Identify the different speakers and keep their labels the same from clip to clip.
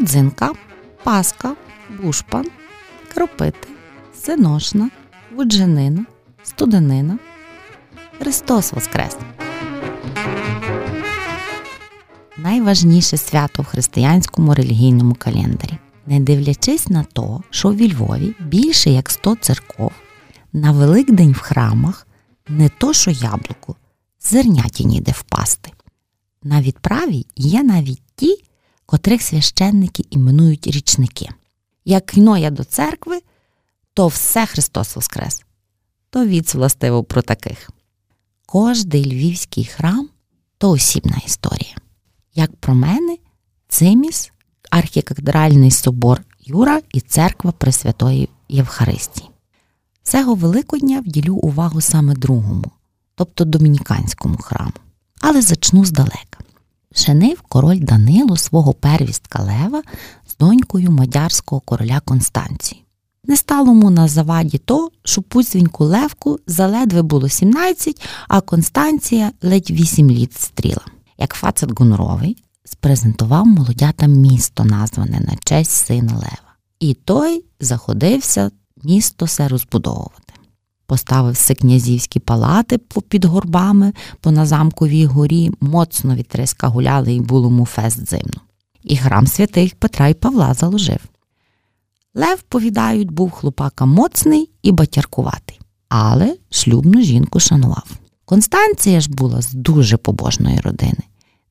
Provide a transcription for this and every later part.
Speaker 1: родзинка, паска, бушпан, кропити, синошна, вудженина, студенина. Христос Воскрес! Найважніше свято в християнському релігійному календарі. Не дивлячись на то, що в Львові більше як 100 церков, на Великдень в храмах не то, що яблуко, зерняті ніде впасти. На відправі є навіть ті, котрих священники іменують річники. Як я до церкви, то все Христос Воскрес. То віць властиво про таких. Кожний львівський храм то осібна історія. Як про мене, циміс, архікадральний собор Юра і церква Пресвятої Євхаристії. Цього Великодня вділю увагу саме другому, тобто домініканському храму. Але зачну здалека. Женив король Данило свого первістка Лева з донькою мадярського короля Констанції. Не стало му на заваді то, що пуцвіньку Левку заледве було 17, а Констанція ледь 8 літ стріла. Як фацет гоноровий спрезентував молодятам місто, назване на честь сина Лева. І той заходився місто се розбудовувати. Поставив все князівські палати під горбами, по на замковій горі, моцно вітриска гуляли і було му фест зимно. І храм святих Петра і Павла заложив. Лев, повідають, був хлопака моцний і батяркуватий, але шлюбну жінку шанував. Констанція ж була з дуже побожної родини.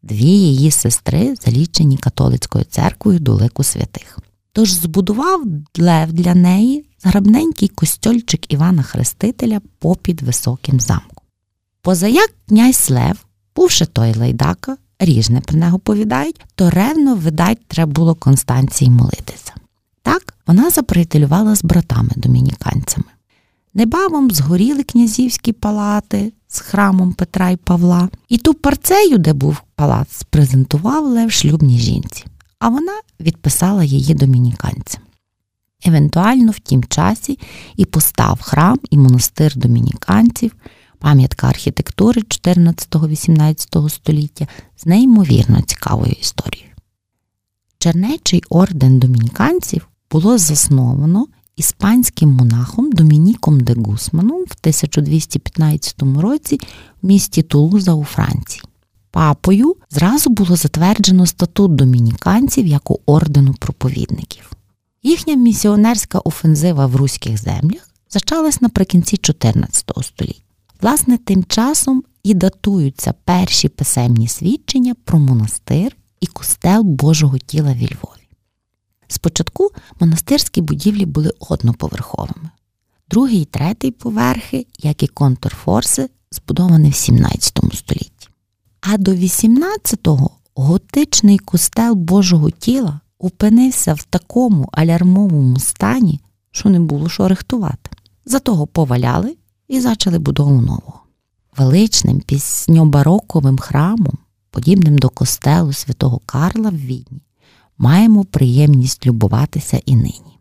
Speaker 1: Дві її сестри залічені католицькою церквою до лику святих. Тож збудував Лев для неї зграбненький костьольчик Івана Хрестителя попід високим замком. Позаяк князь Лев, бувши той лайдака, ріжне про нього повідають, то ревно, видать, треба було Констанції молитися. Так вона заприятелювала з братами домініканцями. Небавом згоріли князівські палати з храмом Петра і Павла, і ту парцею, де був палац, презентував Лев шлюбній жінці, а вона відписала її домініканцям. Евентуально в тім часі і постав храм і монастир домініканців, пам'ятка архітектури 14-18 століття з неймовірно цікавою історією. Чернечий орден домініканців було засновано іспанським монахом Домініком де Гусманом в 1215 році в місті Тулуза у Франції. Папою зразу було затверджено статут домініканців як ордену проповідників. Їхня місіонерська офензива в руських землях зачалась наприкінці 14 століття. Власне, тим часом і датуються перші писемні свідчення про монастир і костел Божого тіла в Львові. Спочатку монастирські будівлі були одноповерховими. Другий і третій поверхи, як і контрфорси, збудовані в 17 столітті. А до 18-го готичний костел Божого тіла опинився в такому алярмовому стані, що не було що рихтувати. Затого поваляли і почали будову нового. Величним пісньобароковим храмом, подібним до костелу святого Карла в Відні, маємо приємність любуватися і нині.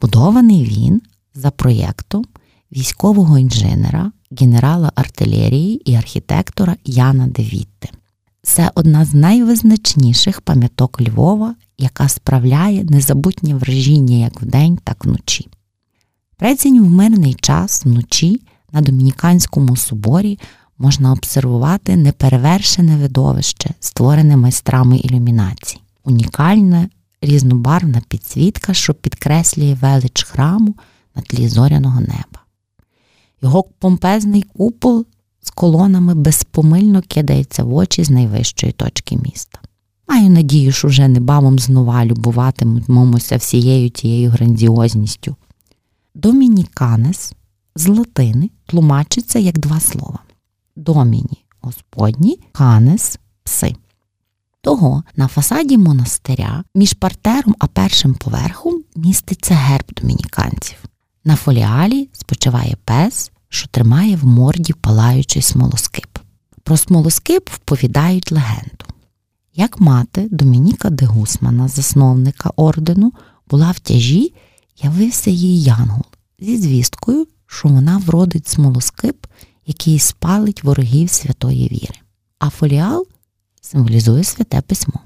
Speaker 1: Будований він за проєктом військового інженера, генерала артилерії і архітектора Яна Девітте. Це одна з найвизначніших пам'яток Львова, яка справляє незабутнє вражіння як вдень, так вночі. Прецінь в мирний час вночі на Домініканському соборі можна обсервувати неперевершене видовище, створене майстрами ілюмінації унікальна різнобарвна підсвітка, що підкреслює велич храму на тлі зоряного неба. Його помпезний купол з колонами безпомильно кидається в очі з найвищої точки міста. Маю надію, що вже небавом знова любуватимемося всією тією грандіозністю. Домініканес з латини тлумачиться як два слова: доміні Господні, канес пси. Того на фасаді монастиря між партером а першим поверхом міститься герб домініканців. На фоліалі спочиває пес, що тримає в морді палаючий смолоскип. Про смолоскип вповідають легенду. Як мати Домініка де Гусмана, засновника ордену, була в тяжі, явився їй янгол зі звісткою, що вона вродить смолоскип, який спалить ворогів святої віри. А фоліал символізує святе письмо.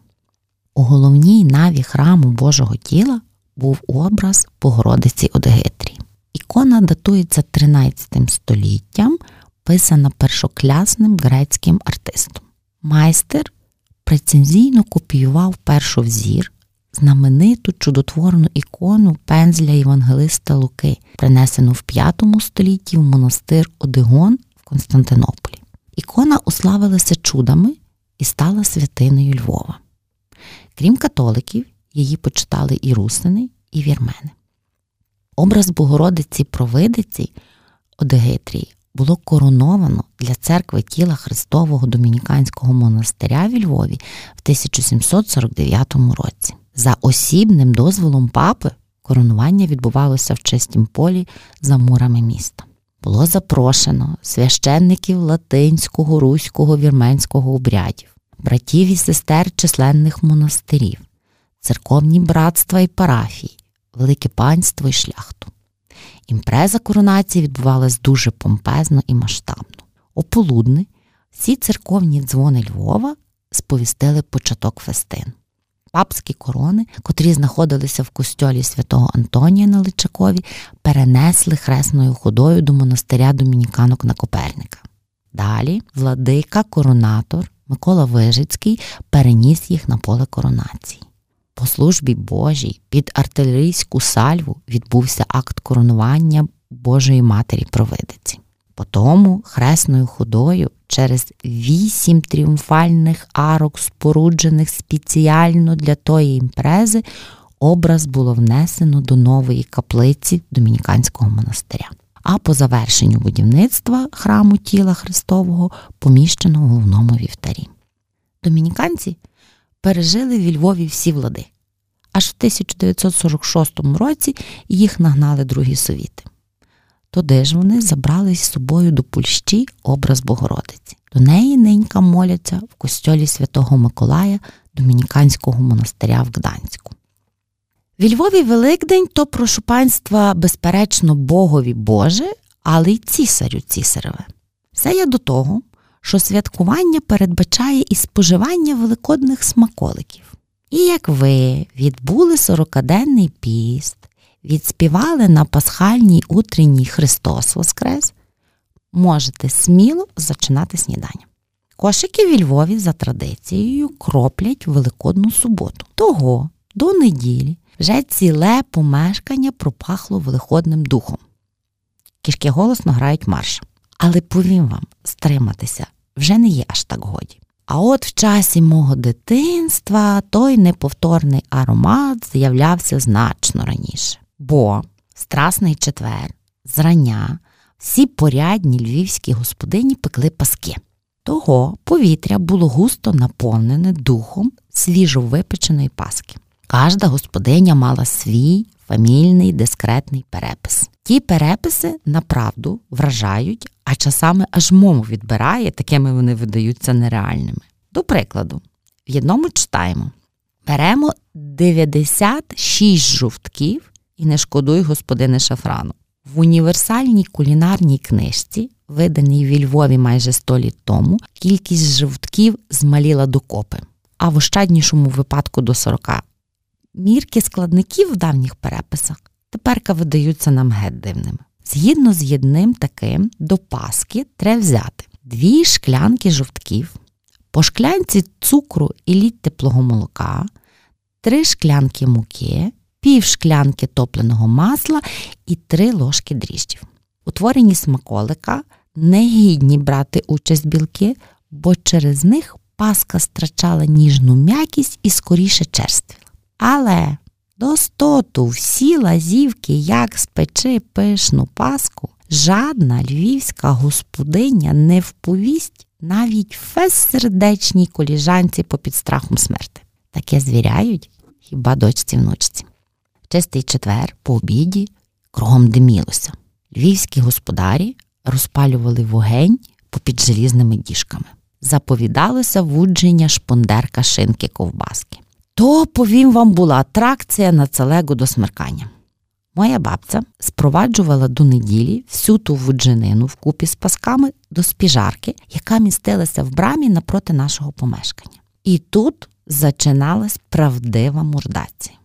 Speaker 1: У головній наві храму Божого тіла був образ Богородиці Одегетрії. Ікона датується 13 століттям, писана першоклясним грецьким артистом. Майстер прецензійно копіював першу взір, знамениту чудотворну ікону пензля Євангелиста Луки, принесену в V столітті в монастир Одигон в Константинополі. Ікона уславилася чудами і стала святиною Львова. Крім католиків, її почитали і русини, і вірмени. Образ Богородиці Провидиці Одегитрії було короновано для церкви тіла Христового Домініканського монастиря в Львові в 1749 році. За осібним дозволом папи коронування відбувалося в чистім полі за мурами міста. Було запрошено священників латинського, руського, вірменського обрядів, братів і сестер численних монастирів, церковні братства і парафії, велике панство і шляхту. Імпреза коронації відбувалась дуже помпезно і масштабно. Ополудни всі церковні дзвони Львова сповістили початок фестин. Папські корони, котрі знаходилися в костьолі святого Антонія на Личакові, перенесли хресною ходою до монастиря домініканок на Коперника. Далі владика, коронатор Микола Вижицький переніс їх на поле коронації. По службі Божій під артилерійську сальву відбувся акт коронування Божої Матері Провидиці. Потому хресною ходою через вісім тріумфальних арок, споруджених спеціально для тої імпрези, образ було внесено до нової каплиці Домініканського монастиря. А по завершенню будівництва храму тіла Христового поміщено в головному вівтарі. Домініканці пережили в Львові всі влади. Аж в 1946 році їх нагнали другі совіти. Туди ж вони забрали з собою до Польщі образ Богородиці. До неї ненька моляться в костьолі святого Миколая Домініканського монастиря в Гданську. В Львові Великдень то прошу панства, безперечно, Богові Боже, але й цісарю цісареве. Все є до того, що святкування передбачає і споживання великодних смаколиків. І як ви відбули сорокаденний піст, відспівали на пасхальній утренній Христос Воскрес, можете сміло зачинати снідання. Кошики в Львові за традицією кроплять Великодну суботу. Того до неділі вже ціле помешкання пропахло велиходним духом. Кішки голосно грають марш. Але повім вам, стриматися вже не є аж так годі. А от в часі мого дитинства той неповторний аромат з'являвся значно раніше. Бо страсний четвер, зрання, всі порядні львівські господині пекли паски. Того повітря було густо наповнене духом свіжовипеченої паски. Кожна господиня мала свій фамільний дискретний перепис. Ті переписи направду вражають, а часами аж мову відбирає, такими вони видаються нереальними. До прикладу, в одному читаємо: беремо 96 жовтків і не шкодуй господине шафрану. В універсальній кулінарній книжці, виданій в Львові майже 100 літ тому, кількість жовтків змаліла докопи, а в ощаднішому випадку до 40. Мірки складників в давніх переписах теперка видаються нам геть дивними. Згідно з єдним таким, до паски треба взяти дві шклянки жовтків, по шклянці цукру і літ теплого молока, три шклянки муки, пів шклянки топленого масла і три ложки дріжджів. У творенні смаколика не гідні брати участь білки, бо через них паска страчала ніжну м'якість і скоріше черствіла. Але достоту всі лазівки, як спечи пишну паску, жадна львівська господиня не вповість навіть фес-сердечній коліжанці попід страхом смерти. Таке звіряють хіба дочці внучці. Чистий четвер по обіді кругом димілося. Львівські господарі розпалювали вогень попід желізними діжками. Заповідалося вудження шпондерка шинки ковбаски. То, повім вам, була атракція на целегу до смеркання. Моя бабця спроваджувала до неділі всю ту вудженину вкупі з пасками до спіжарки, яка містилася в брамі напроти нашого помешкання. І тут зачиналась правдива мордація.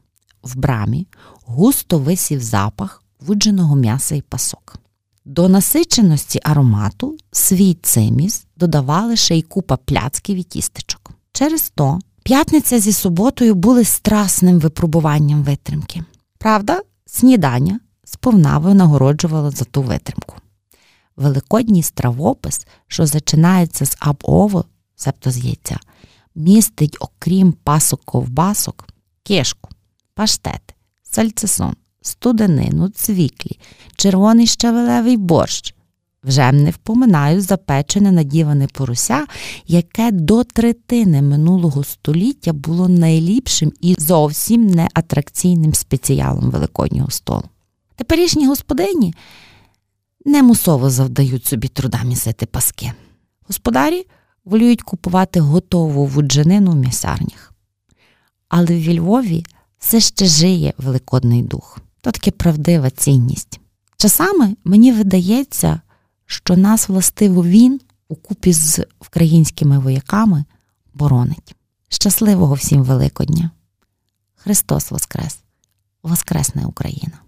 Speaker 1: В брамі густо висів запах вудженого м'яса і пасок. До насиченості аромату свій циміс додавали ще й купа пляцків і тістечок. Через то п'ятниця зі суботою були страсним випробуванням витримки. Правда, снідання сповна винагороджувало за ту витримку. Великодній стравопис, що зачинається з абово, себто з яйця, містить, окрім пасок ковбасок, кишку, паштети, сальцесон, студенину, цвіклі, червоний щавелевий борщ. Вже не впоминаю запечене надіване порося, яке до третини минулого століття було найліпшим і зовсім не атракційним спеціалом великоднього столу. Теперішні господині не мусово завдають собі труда місити паски. Господарі волюють купувати готову вуджанину в м'ясарнях. Але в Львові все ще жиє великодний дух. То таки правдива цінність. Часами мені видається, що нас, властиво, він укупі з українськими вояками боронить. Щасливого всім Великодня! Христос Воскрес! Воскресне Україна!